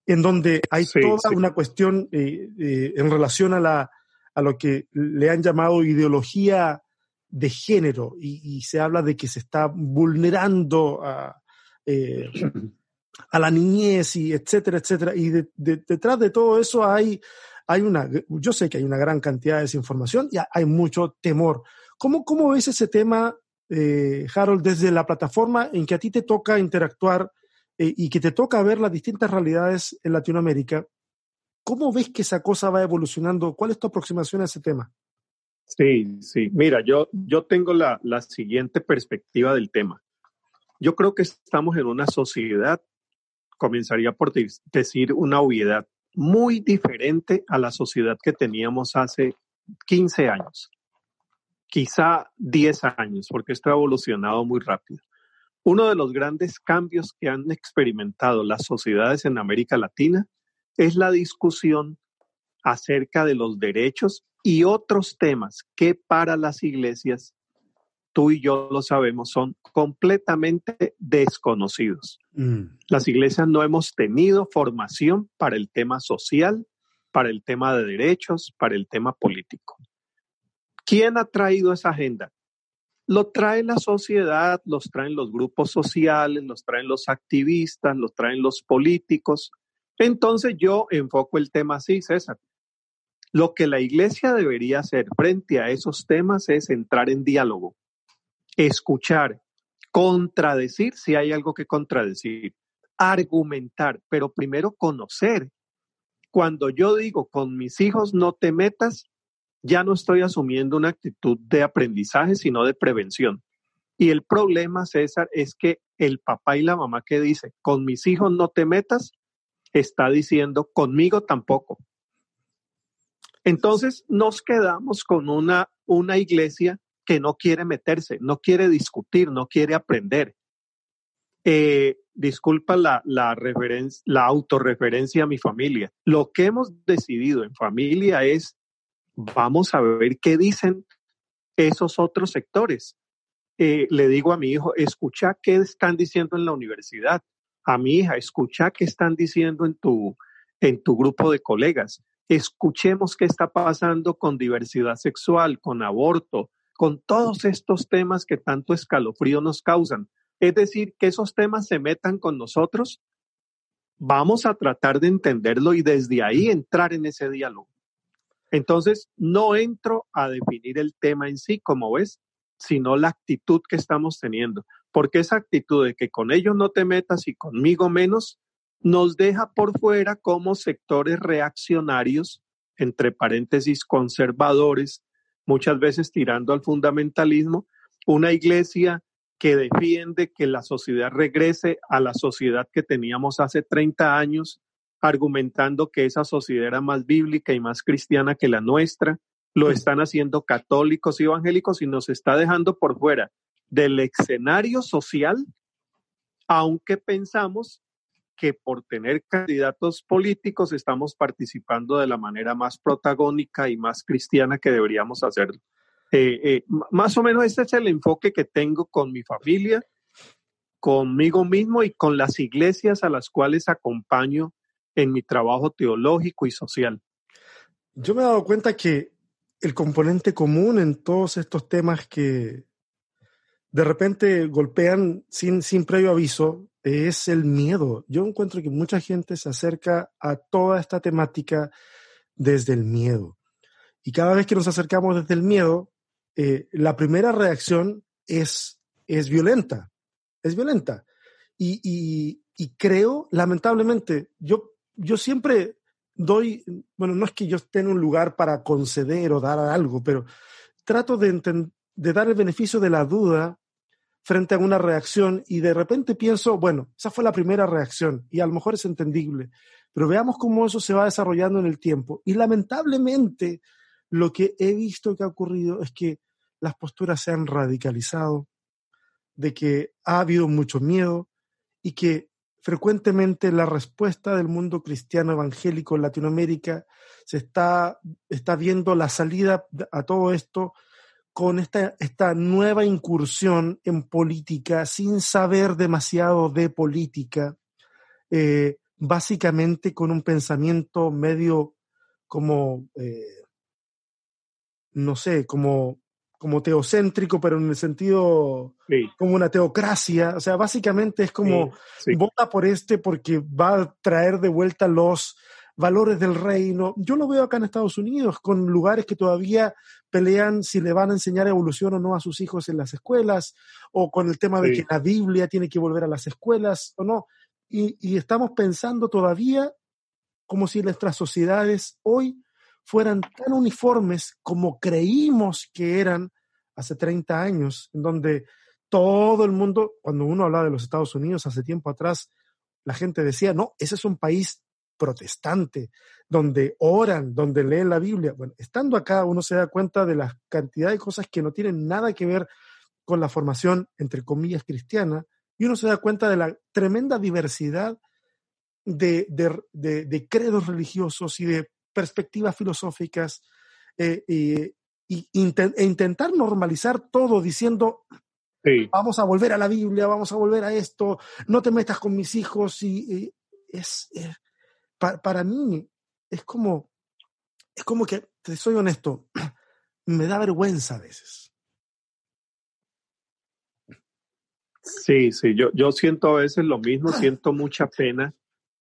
en donde hay toda una cuestión eh, eh, en relación a, la, a lo que le han llamado ideología de género y, se habla de que se está vulnerando a, eh, a la niñez y etcétera, etcétera. Y detrás de todo eso hay, hay una, yo sé que hay una gran cantidad de desinformación y hay mucho temor. ¿Cómo, cómo ves ese tema, eh, Harold, desde la plataforma en que a ti te toca interactuar eh, y que te toca ver las distintas realidades en Latinoamérica? ¿Cómo ves que esa cosa va evolucionando? ¿Cuál es tu aproximación a ese tema? Sí, sí. Mira, yo, yo tengo la, la siguiente perspectiva del tema. Yo creo que estamos en una sociedad, comenzaría por decir una obviedad, muy diferente a la sociedad que teníamos hace 15 años, quizá 10 años, porque esto ha evolucionado muy rápido. Uno de los grandes cambios que han experimentado las sociedades en América Latina es la discusión acerca de los derechos y otros temas que para las iglesias, tú y yo lo sabemos, son completamente desconocidos. Mm. Las iglesias no hemos tenido formación para el tema social, para el tema de derechos, para el tema político. ¿Quién ha traído esa agenda? Lo trae la sociedad, los traen los grupos sociales, los traen los activistas, los traen los políticos. Entonces yo enfoco el tema así, César. Lo que la iglesia debería hacer frente a esos temas es entrar en diálogo, escuchar, contradecir si hay algo que contradecir, argumentar, pero primero conocer. Cuando yo digo con mis hijos no te metas, ya no estoy asumiendo una actitud de aprendizaje, sino de prevención. Y el problema, César, es que el papá y la mamá que dice, con mis hijos no te metas, está diciendo, conmigo tampoco. Entonces nos quedamos con una, una iglesia que no quiere meterse, no quiere discutir, no quiere aprender. Eh, disculpa la, la, la autorreferencia a mi familia. Lo que hemos decidido en familia es, vamos a ver qué dicen esos otros sectores. Eh, le digo a mi hijo, escucha qué están diciendo en la universidad. A mi hija, escucha qué están diciendo en tu, en tu grupo de colegas escuchemos qué está pasando con diversidad sexual, con aborto, con todos estos temas que tanto escalofrío nos causan. Es decir, que esos temas se metan con nosotros, vamos a tratar de entenderlo y desde ahí entrar en ese diálogo. Entonces, no entro a definir el tema en sí, como ves, sino la actitud que estamos teniendo, porque esa actitud de que con ellos no te metas y conmigo menos, nos deja por fuera como sectores reaccionarios, entre paréntesis conservadores, muchas veces tirando al fundamentalismo, una iglesia que defiende que la sociedad regrese a la sociedad que teníamos hace 30 años, argumentando que esa sociedad era más bíblica y más cristiana que la nuestra. Lo están haciendo católicos y evangélicos y nos está dejando por fuera del escenario social, aunque pensamos que por tener candidatos políticos estamos participando de la manera más protagónica y más cristiana que deberíamos hacerlo. Eh, eh, más o menos este es el enfoque que tengo con mi familia, conmigo mismo y con las iglesias a las cuales acompaño en mi trabajo teológico y social. Yo me he dado cuenta que el componente común en todos estos temas que de repente golpean sin, sin previo aviso es el miedo. Yo encuentro que mucha gente se acerca a toda esta temática desde el miedo. Y cada vez que nos acercamos desde el miedo, eh, la primera reacción es, es violenta, es violenta. Y, y, creo, lamentablemente, yo, yo siempre doy, bueno, no es que yo esté en un lugar para conceder o dar algo, pero trato de, de dar el beneficio de la duda frente a una reacción y de repente pienso, bueno, esa fue la primera reacción y a lo mejor es entendible, pero veamos cómo eso se va desarrollando en el tiempo. Y lamentablemente lo que he visto que ha ocurrido es que las posturas se han radicalizado, de que ha habido mucho miedo y que frecuentemente la respuesta del mundo cristiano evangélico en Latinoamérica se está, está viendo la salida a todo esto con esta, esta nueva incursión en política sin saber demasiado de política, eh, básicamente con un pensamiento medio como eh, no sé, como, como teocéntrico, pero en el sentido como una teocracia. O sea, básicamente es como vota por este porque va a traer de vuelta los valores del reino. Yo lo veo acá en Estados Unidos, con lugares que todavía pelean si le van a enseñar evolución o no a sus hijos en las escuelas, o con el tema de que la Biblia tiene que volver a las escuelas o no. Y, y estamos pensando todavía como si nuestras sociedades hoy fueran tan uniformes como creímos que eran hace 30 años, en donde todo el mundo, cuando uno hablaba de los Estados Unidos hace tiempo atrás, la gente decía, no, ese es un país protestante, donde oran, donde leen la Biblia. Bueno, estando acá uno se da cuenta de la cantidad de cosas que no tienen nada que ver con la formación, entre comillas, cristiana, y uno se da cuenta de la tremenda diversidad de, de credos religiosos y de perspectivas filosóficas eh, e intentar normalizar todo diciendo, vamos a volver a la Biblia, vamos a volver a esto, no te metas con mis hijos. Y, es, eh, para mí es como, es como que, te soy honesto, *clears throat* me da vergüenza a veces. Sí, sí, yo, yo siento a veces lo mismo, siento mucha pena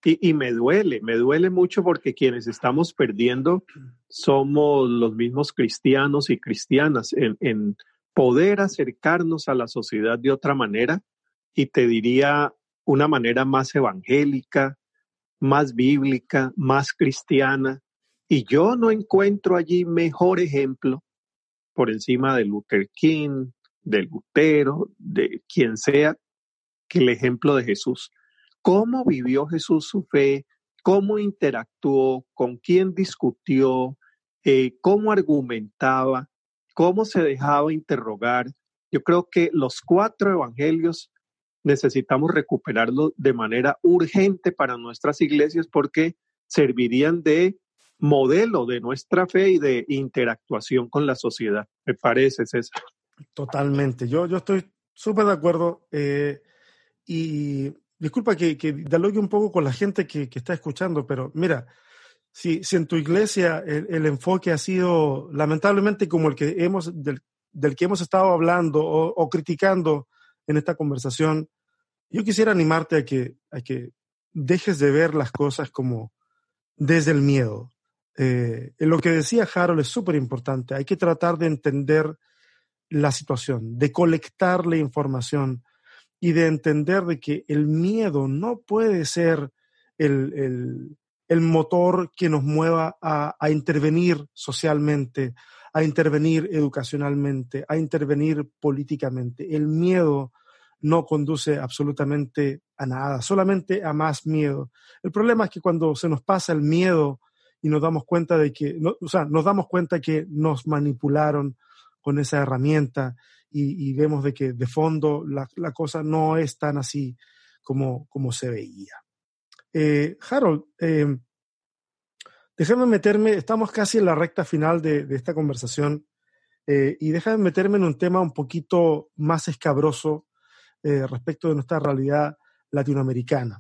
y, me duele, me duele mucho porque quienes estamos perdiendo somos los mismos cristianos y cristianas en, poder acercarnos a la sociedad de otra manera y te diría una manera más evangélica, más bíblica, más cristiana. Y yo no encuentro allí mejor ejemplo por encima de Luther King, de Lutero, de quien sea, que el ejemplo de Jesús cómo vivió Jesús su fe, cómo interactuó, con quién discutió, eh, cómo argumentaba, cómo se dejaba interrogar. Yo creo que los cuatro evangelios necesitamos recuperarlos de manera urgente para nuestras iglesias porque servirían de modelo de nuestra fe y de interactuación con la sociedad. Me parece, César. Totalmente. Yo, yo estoy súper de acuerdo. Eh, y disculpa que, que dialogue un poco con la gente que, está escuchando, pero mira, si, si en tu iglesia el, enfoque ha sido lamentablemente como el que hemos, del, que hemos estado hablando o, criticando en esta conversación, yo quisiera animarte a que, a que dejes de ver las cosas como desde el miedo. Eh, lo que decía Harold es súper importante. Hay que tratar de entender la situación, de colectar la información, y de entender de que el miedo no puede ser el, motor que nos mueva a, intervenir socialmente, a intervenir educacionalmente, a intervenir políticamente. El miedo no conduce absolutamente a nada, solamente a más miedo. El problema es que cuando se nos pasa el miedo y nos damos cuenta de que, o sea, nos damos cuenta que nos manipularon con esa herramienta y, vemos de que de fondo la, cosa no es tan así como, como se veía. Eh, Harold, eh, déjame meterme, estamos casi en la recta final de, esta conversación eh, y déjame meterme en un tema un poquito más escabroso respecto de nuestra realidad latinoamericana.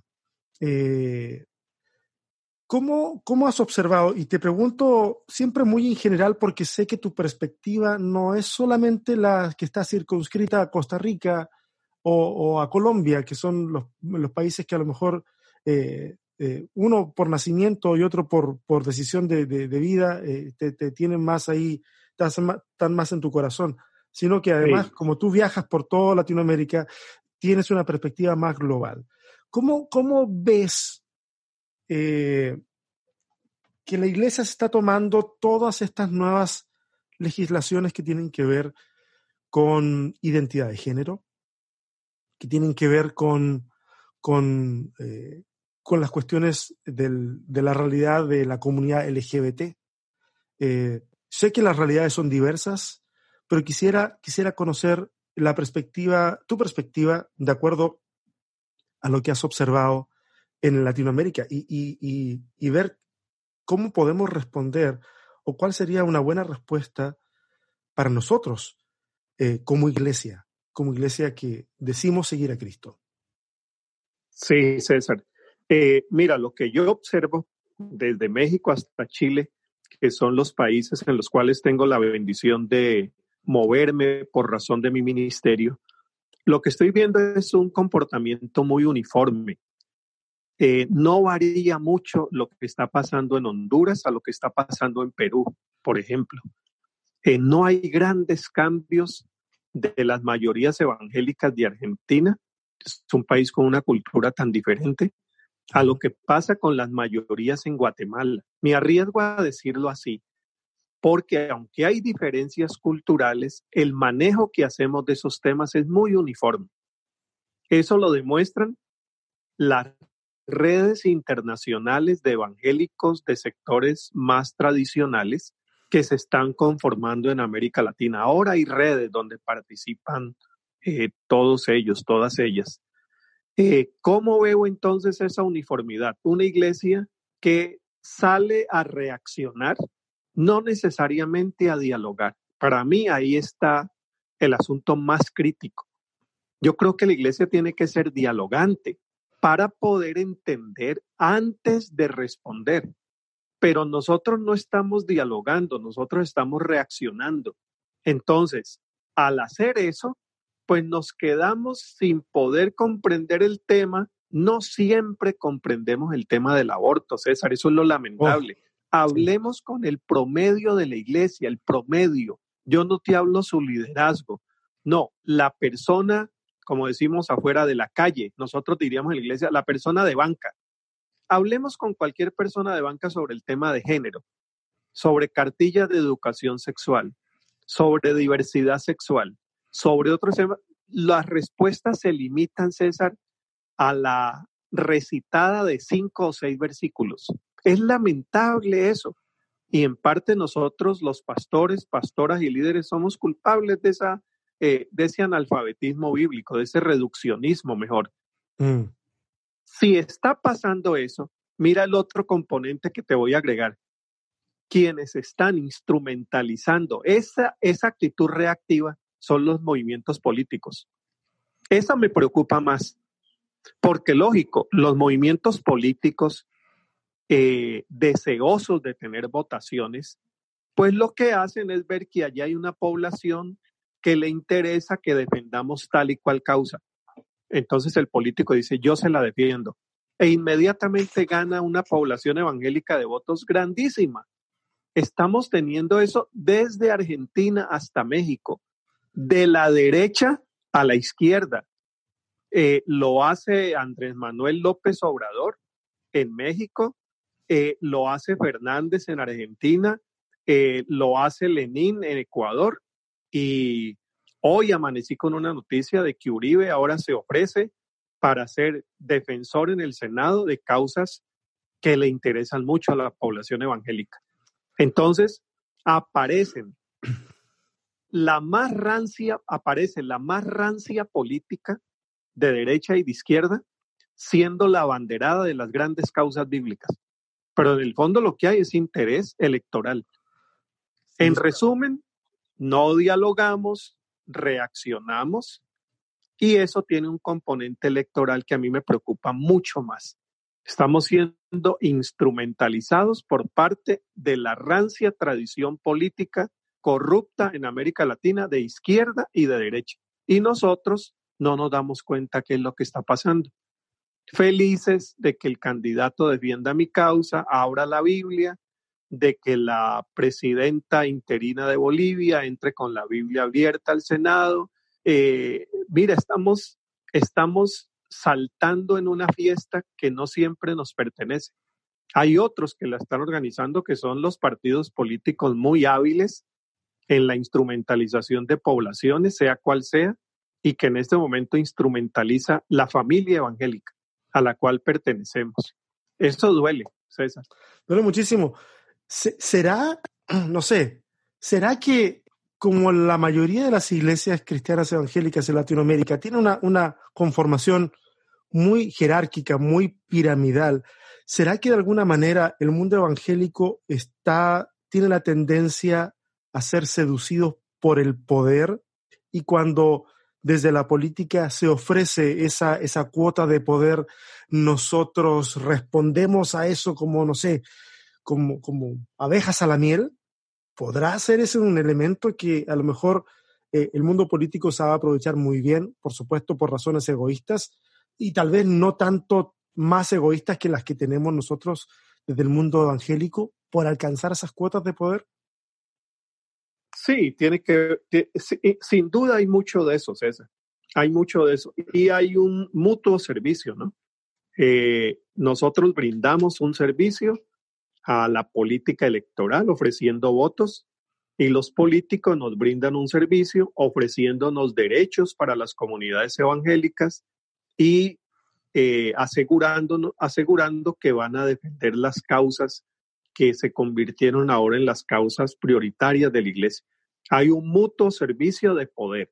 ¿Cómo, ¿Cómo has observado? Y te pregunto siempre muy en general porque sé que tu perspectiva no es solamente la que está circunscrita a Costa Rica o, a Colombia, que son los, los, países que a lo mejor eh, eh, uno por nacimiento y otro por, por decisión de, de, vida eh, te, te, tienen más ahí, están más en tu corazón, sino que además, como tú viajas por toda Latinoamérica, tienes una perspectiva más global. ¿Cómo, cómo ves eh, que la iglesia está tomando todas estas nuevas legislaciones que tienen que ver con identidad de género, que tienen que ver con, con, eh, con las cuestiones del, de la realidad de la comunidad LGBT. Eh, sé que las realidades son diversas, pero quisiera, quisiera conocer la perspectiva, tu perspectiva, de acuerdo a lo que has observado en Latinoamérica y, ver cómo podemos responder o cuál sería una buena respuesta para nosotros eh, como iglesia, como iglesia que decimos seguir a Cristo. Sí, César. Eh, mira, lo que yo observo desde México hasta Chile, que son los países en los cuales tengo la bendición de moverme por razón de mi ministerio, lo que estoy viendo es un comportamiento muy uniforme. Eh, no varía mucho lo que está pasando en Honduras a lo que está pasando en Perú, por ejemplo. Eh, no hay grandes cambios de las mayorías evangélicas de Argentina, es un país con una cultura tan diferente, a lo que pasa con las mayorías en Guatemala. Me arriesgo a decirlo así, porque aunque hay diferencias culturales, el manejo que hacemos de esos temas es muy uniforme. Eso lo demuestran las redes internacionales de evangélicos de sectores más tradicionales que se están conformando en América Latina. Ahora hay redes donde participan eh, todos ellos, todas ellas. Eh, ¿Cómo veo entonces esa uniformidad? Una iglesia que sale a reaccionar, no necesariamente a dialogar. Para mí ahí está el asunto más crítico. Yo creo que la iglesia tiene que ser dialogante, para poder entender antes de responder. Pero nosotros no estamos dialogando, nosotros estamos reaccionando. Entonces, al hacer eso, pues nos quedamos sin poder comprender el tema. No siempre comprendemos el tema del aborto, César, eso es lo lamentable. Hablemos con el promedio de la iglesia, el promedio. Yo no te hablo su liderazgo. No, la persona como decimos afuera de la calle, nosotros diríamos en la iglesia, la persona de banca. Hablemos con cualquier persona de banca sobre el tema de género, sobre cartillas de educación sexual, sobre diversidad sexual, sobre otros temas. Las respuestas se limitan, César, a la recitada de cinco o seis versículos. Es lamentable eso. Y en parte nosotros, los pastores, pastoras y líderes, somos culpables de esa eh, de ese analfabetismo bíblico, de ese reduccionismo mejor. Mm. Si está pasando eso, mira el otro componente que te voy a agregar. Quienes están instrumentalizando esa, esa actitud reactiva son los movimientos políticos. Esa me preocupa más, porque lógico, los movimientos políticos eh, deseosos de tener votaciones, pues lo que hacen es ver que allá hay una población que le interesa que defendamos tal y cual causa. Entonces el político dice, yo se la defiendo. E inmediatamente gana una población evangélica de votos grandísima. Estamos teniendo eso desde Argentina hasta México, de la derecha a la izquierda. Eh, lo hace Andrés Manuel López Obrador en México, eh, lo hace Fernández en Argentina, eh, lo hace Lenín en Ecuador y hoy amanecí con una noticia de que Uribe ahora se ofrece para ser defensor en el Senado de causas que le interesan mucho a la población evangélica. Entonces, aparecen la más rancia, aparece la más rancia política de derecha y de izquierda, siendo la banderada de las grandes causas bíblicas. Pero en el fondo lo que hay es interés electoral. En resumen, no dialogamos, reaccionamos y eso tiene un componente electoral que a mí me preocupa mucho más. Estamos siendo instrumentalizados por parte de la rancia tradición política corrupta en América Latina de izquierda y de derecha. Y nosotros no nos damos cuenta qué es lo que está pasando. Felices de que el candidato defienda mi causa, abra la Biblia, de que la presidenta interina de Bolivia entre con la Biblia abierta al Senado. Eh, mira, estamos, estamos saltando en una fiesta que no siempre nos pertenece. Hay otros que la están organizando que son los partidos políticos muy hábiles en la instrumentalización de poblaciones, sea cual sea, y que en este momento instrumentaliza la familia evangélica a la cual pertenecemos. Esto duele, César. Duele muchísimo. ¿Será, *clears throat* no sé, será que como la mayoría de las iglesias cristianas evangélicas en Latinoamérica tiene una, una conformación muy jerárquica, muy piramidal, ¿será que de alguna manera el mundo evangélico está, tiene la tendencia a ser seducido por el poder? Y cuando desde la política se ofrece esa, esa cuota de poder, nosotros respondemos a eso como, no sé, como, como abejas a la miel, ¿podrá ser ese un elemento que a lo mejor eh, el mundo político sabe aprovechar muy bien, por supuesto, por razones egoístas, y tal vez no tanto más egoístas que las que tenemos nosotros desde el mundo evangélico por alcanzar esas cuotas de poder? Sí, tiene que, sin duda hay mucho de eso, César. Hay mucho de eso. Y hay un mutuo servicio, ¿no? Eh, nosotros brindamos un servicio a la política electoral ofreciendo votos y los políticos nos brindan un servicio ofreciéndonos derechos para las comunidades evangélicas y eh, asegurando, asegurando que van a defender las causas que se convirtieron ahora en las causas prioritarias de la iglesia. Hay un mutuo servicio de poder.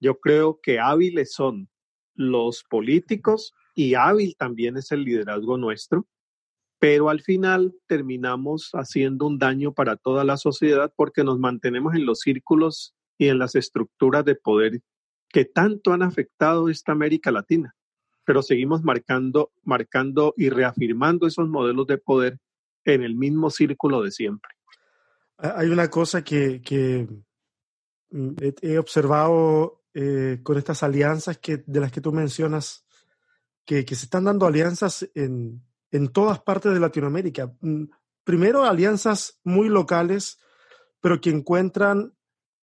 Yo creo que hábiles son los políticos y hábil también es el liderazgo nuestro pero al final terminamos haciendo un daño para toda la sociedad porque nos mantenemos en los círculos y en las estructuras de poder que tanto han afectado esta América Latina, pero seguimos marcando, marcando y reafirmando esos modelos de poder en el mismo círculo de siempre. Hay una cosa que, mm, he observado eh, con estas alianzas que, de las que tú mencionas, que se están dando alianzas en, en todas partes de Latinoamérica. Mm, primero, alianzas muy locales, pero que encuentran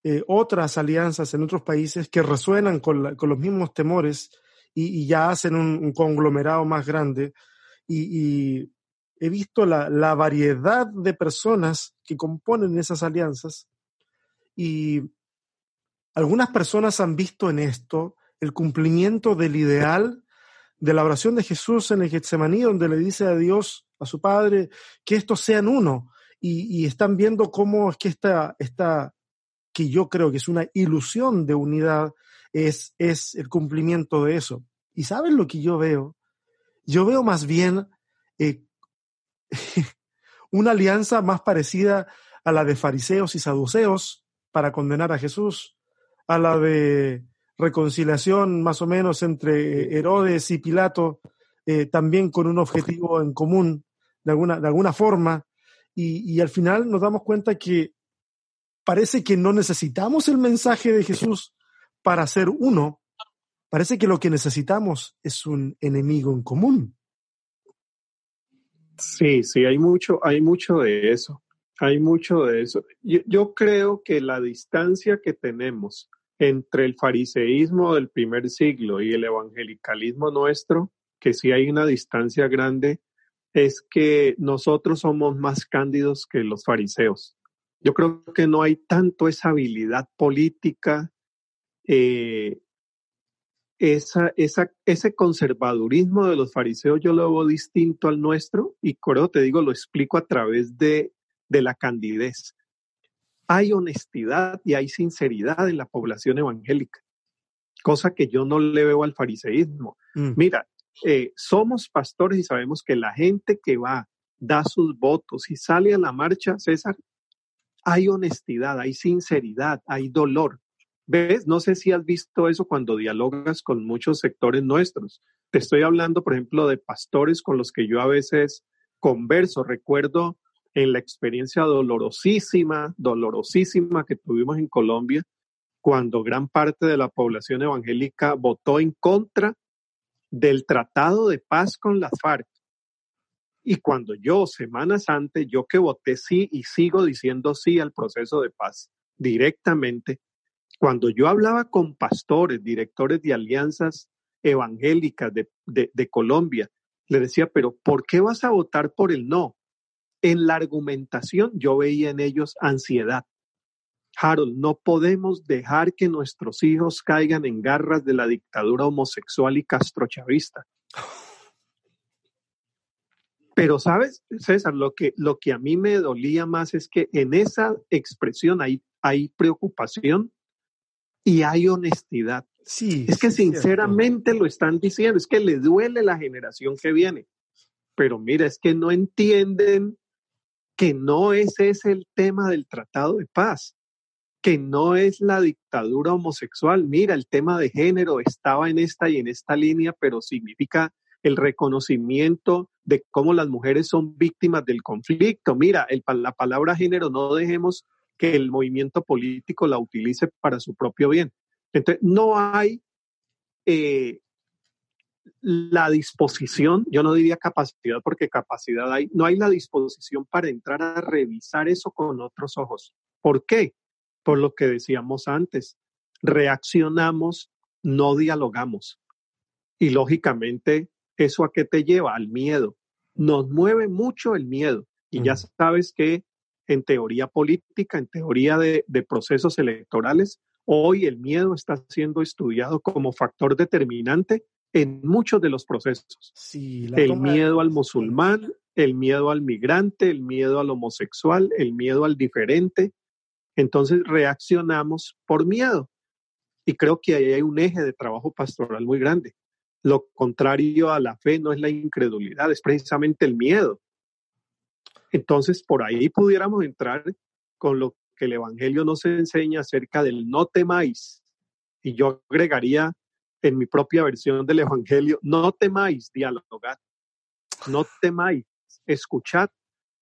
eh, otras alianzas en otros países que resuenan con, los mismos temores y, ya hacen un, conglomerado más grande. Y, he visto la, la, variedad de personas que componen esas alianzas y algunas personas han visto en esto el cumplimiento del ideal de la oración de Jesús en el Getsemaní, donde le dice a Dios, a su Padre, que estos sean uno. Y, están viendo cómo es que esta, esta, que yo creo que es una ilusión de unidad, es, es el cumplimiento de eso. ¿Y saben lo que yo veo? Yo veo más bien eh, *laughs* una alianza más parecida a la de fariseos y saduceos para condenar a Jesús, a la de reconciliación más o menos entre Herodes y Pilato, eh, también con un objetivo en común, de alguna, de alguna forma, y, al final nos damos cuenta que parece que no necesitamos el mensaje de Jesús para ser uno, parece que lo que necesitamos es un enemigo en común. Sí, sí, hay mucho, hay mucho de eso, hay mucho de eso. yo creo que la distancia que tenemos entre el fariseísmo del primer siglo y el evangelicalismo nuestro, que sí hay una distancia grande, es que nosotros somos más cándidos que los fariseos. Yo creo que no hay tanto esa habilidad política, eh, esa, ese conservadurismo de los fariseos yo lo veo distinto al nuestro y creo, te digo, lo explico a través de, de la candidez hay honestidad y hay sinceridad en la población evangélica, cosa que yo no le veo al fariseísmo. Mm. Mira, eh, somos pastores y sabemos que la gente que va, da sus votos y sale a la marcha, César, hay honestidad, hay sinceridad, hay dolor. ¿Ves? No sé si has visto eso cuando dialogas con muchos sectores nuestros. Te estoy hablando, por ejemplo, de pastores con los que yo a veces converso. Recuerdo en la experiencia dolorosísima, dolorosísima que tuvimos en Colombia, cuando gran parte de la población evangélica votó en contra del tratado de paz con la FARC. Y cuando yo, semanas antes, yo que voté sí y sigo diciendo sí al proceso de paz directamente, cuando yo hablaba con pastores, directores de alianzas evangélicas de, de, Colombia, le decía, pero ¿por qué vas a votar por el no? En la argumentación yo veía en ellos ansiedad. Harold, no podemos dejar que nuestros hijos caigan en garras de la dictadura homosexual y castrochavista. Pero sabes, César, lo que, lo que a mí me dolía más es que en esa expresión hay, hay preocupación y hay honestidad. Sí. Es que sinceramente lo están diciendo, es que le duele la generación que viene. Pero mira, es que no entienden que no ese es el tema del Tratado de Paz, que no es la dictadura homosexual. Mira, el tema de género estaba en esta y en esta línea, pero significa el reconocimiento de cómo las mujeres son víctimas del conflicto. Mira, la palabra género no dejemos que el movimiento político la utilice para su propio bien. Entonces, no hay eh, la disposición, yo no diría capacidad porque capacidad hay, no hay la disposición para entrar a revisar eso con otros ojos. ¿Por qué? Por lo que decíamos antes, reaccionamos, no dialogamos. Y lógicamente, ¿eso a qué te lleva? Al miedo. Nos mueve mucho el miedo. Y ya sabes que en teoría política, en teoría de, procesos electorales, hoy el miedo está siendo estudiado como factor determinante en muchos de los procesos. Sí, el miedo al musulmán, el miedo al migrante, el miedo al homosexual, el miedo al diferente. Entonces reaccionamos por miedo. Y creo que ahí hay un eje de trabajo pastoral muy grande. Lo contrario a la fe no es la incredulidad, es precisamente el miedo. Entonces, por ahí pudiéramos entrar con lo que el Evangelio nos enseña acerca del no temáis. Y yo agregaría en mi propia versión del Evangelio, no temáis dialogar, no temáis escuchar,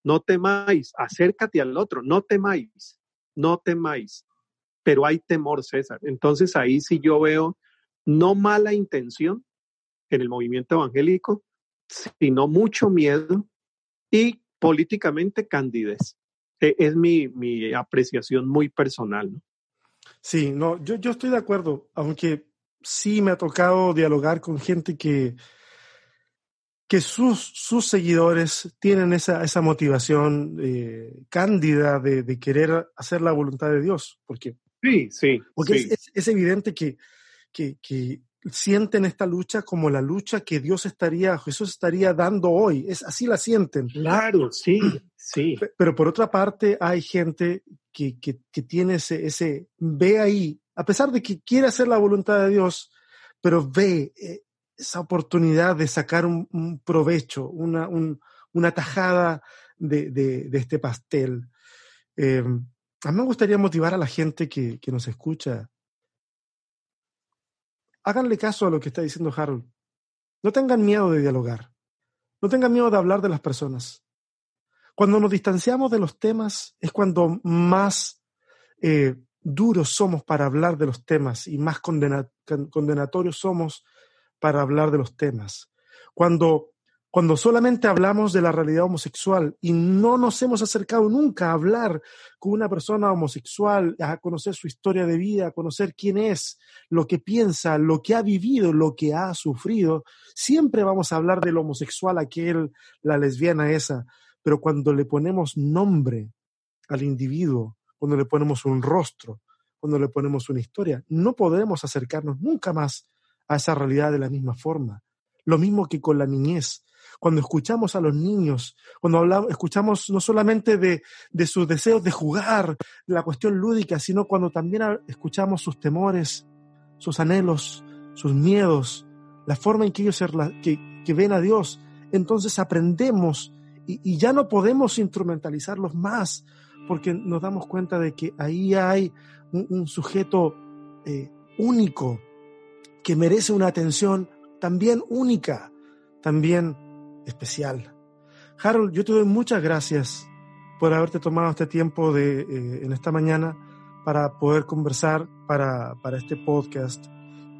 no temáis, acércate al otro, no temáis, no temáis. Pero hay temor, César. Entonces ahí sí yo veo no mala intención en el movimiento evangélico, sino mucho miedo y políticamente candidez. E, es mi, mi apreciación muy personal. Sí, no, yo, yo estoy de acuerdo, aunque sí me ha tocado dialogar con gente que, que sus, sus seguidores tienen esa, esa motivación eh, cándida de, de, querer hacer la voluntad de Dios. Porque, sí, sí. Porque Es, es, evidente que, que, que, sienten esta lucha como la lucha que Dios estaría, Jesús estaría dando hoy. Es así la sienten. Claro, sí, sí. Pero por otra parte, hay gente que, que, que tiene ese, ese, ve ahí, a pesar de que quiere hacer la voluntad de Dios, pero ve eh, esa oportunidad de sacar un, provecho, una, una tajada de, de, este pastel. Eh, a mí me gustaría motivar a la gente que, que nos escucha háganle caso a lo que está diciendo Harold. No tengan miedo de dialogar. No tengan miedo de hablar de las personas. Cuando nos distanciamos de los temas es cuando más eh, duros somos para hablar de los temas y más condenatorios somos para hablar de los temas. Cuando cuando solamente hablamos de la realidad homosexual y no nos hemos acercado nunca a hablar con una persona homosexual, a conocer su historia de vida, a conocer quién es, lo que piensa, lo que ha vivido, lo que ha sufrido, siempre vamos a hablar del homosexual aquel, la lesbiana esa, pero cuando le ponemos nombre al individuo, cuando le ponemos un rostro, cuando le ponemos una historia, no podremos acercarnos nunca más a esa realidad de la misma forma. Lo mismo que con la niñez. Cuando escuchamos a los niños, cuando hablamos, escuchamos no solamente de, de sus deseos de jugar, la cuestión lúdica, sino cuando también escuchamos sus temores, sus anhelos, sus miedos, la forma en que ellos que, que ven a Dios, entonces aprendemos y, ya no podemos instrumentalizarlos más porque nos damos cuenta de que ahí hay un, sujeto eh, único que merece una atención también única, también especial. Harold, yo te doy muchas gracias por haberte tomado este tiempo de, eh, en esta mañana para poder conversar para, para este podcast.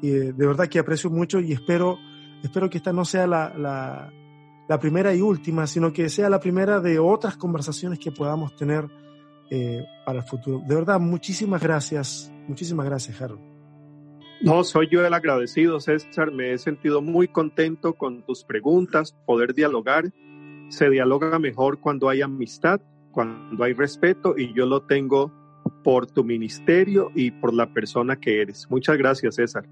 Eh, de verdad que aprecio mucho y espero, espero que esta no sea la, la, primera y última, sino que sea la primera de otras conversaciones que podamos tener eh, para el futuro. De verdad, muchísimas gracias, muchísimas gracias, Harold. No, soy yo el agradecido, César. Me he sentido muy contento con tus preguntas, poder dialogar. Se dialoga mejor cuando hay amistad, cuando hay respeto y yo lo tengo por tu ministerio y por la persona que eres. Muchas gracias, César.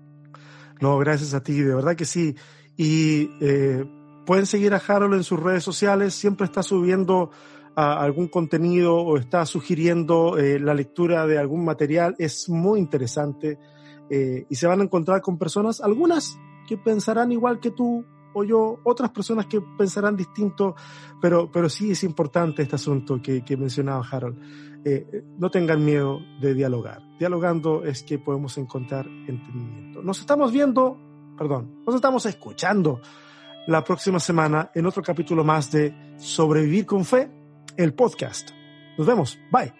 No, gracias a ti, de verdad que sí. Y eh, pueden seguir a Harold en sus redes sociales, siempre está subiendo ah, algún contenido o está sugiriendo eh, la lectura de algún material. Es muy interesante eh, y se van a encontrar con personas, algunas que pensarán igual que tú, o yo, otras personas que pensarán distinto, pero, pero sí es importante este asunto que, que mencionaba Harold. Eh, no tengan miedo de dialogar. Dialogando es que podemos encontrar entendimiento. Nos estamos viendo, perdón, nos estamos escuchando la próxima semana en otro capítulo más de Sobrevivir con Fe, el podcast. Nos vemos. Bye.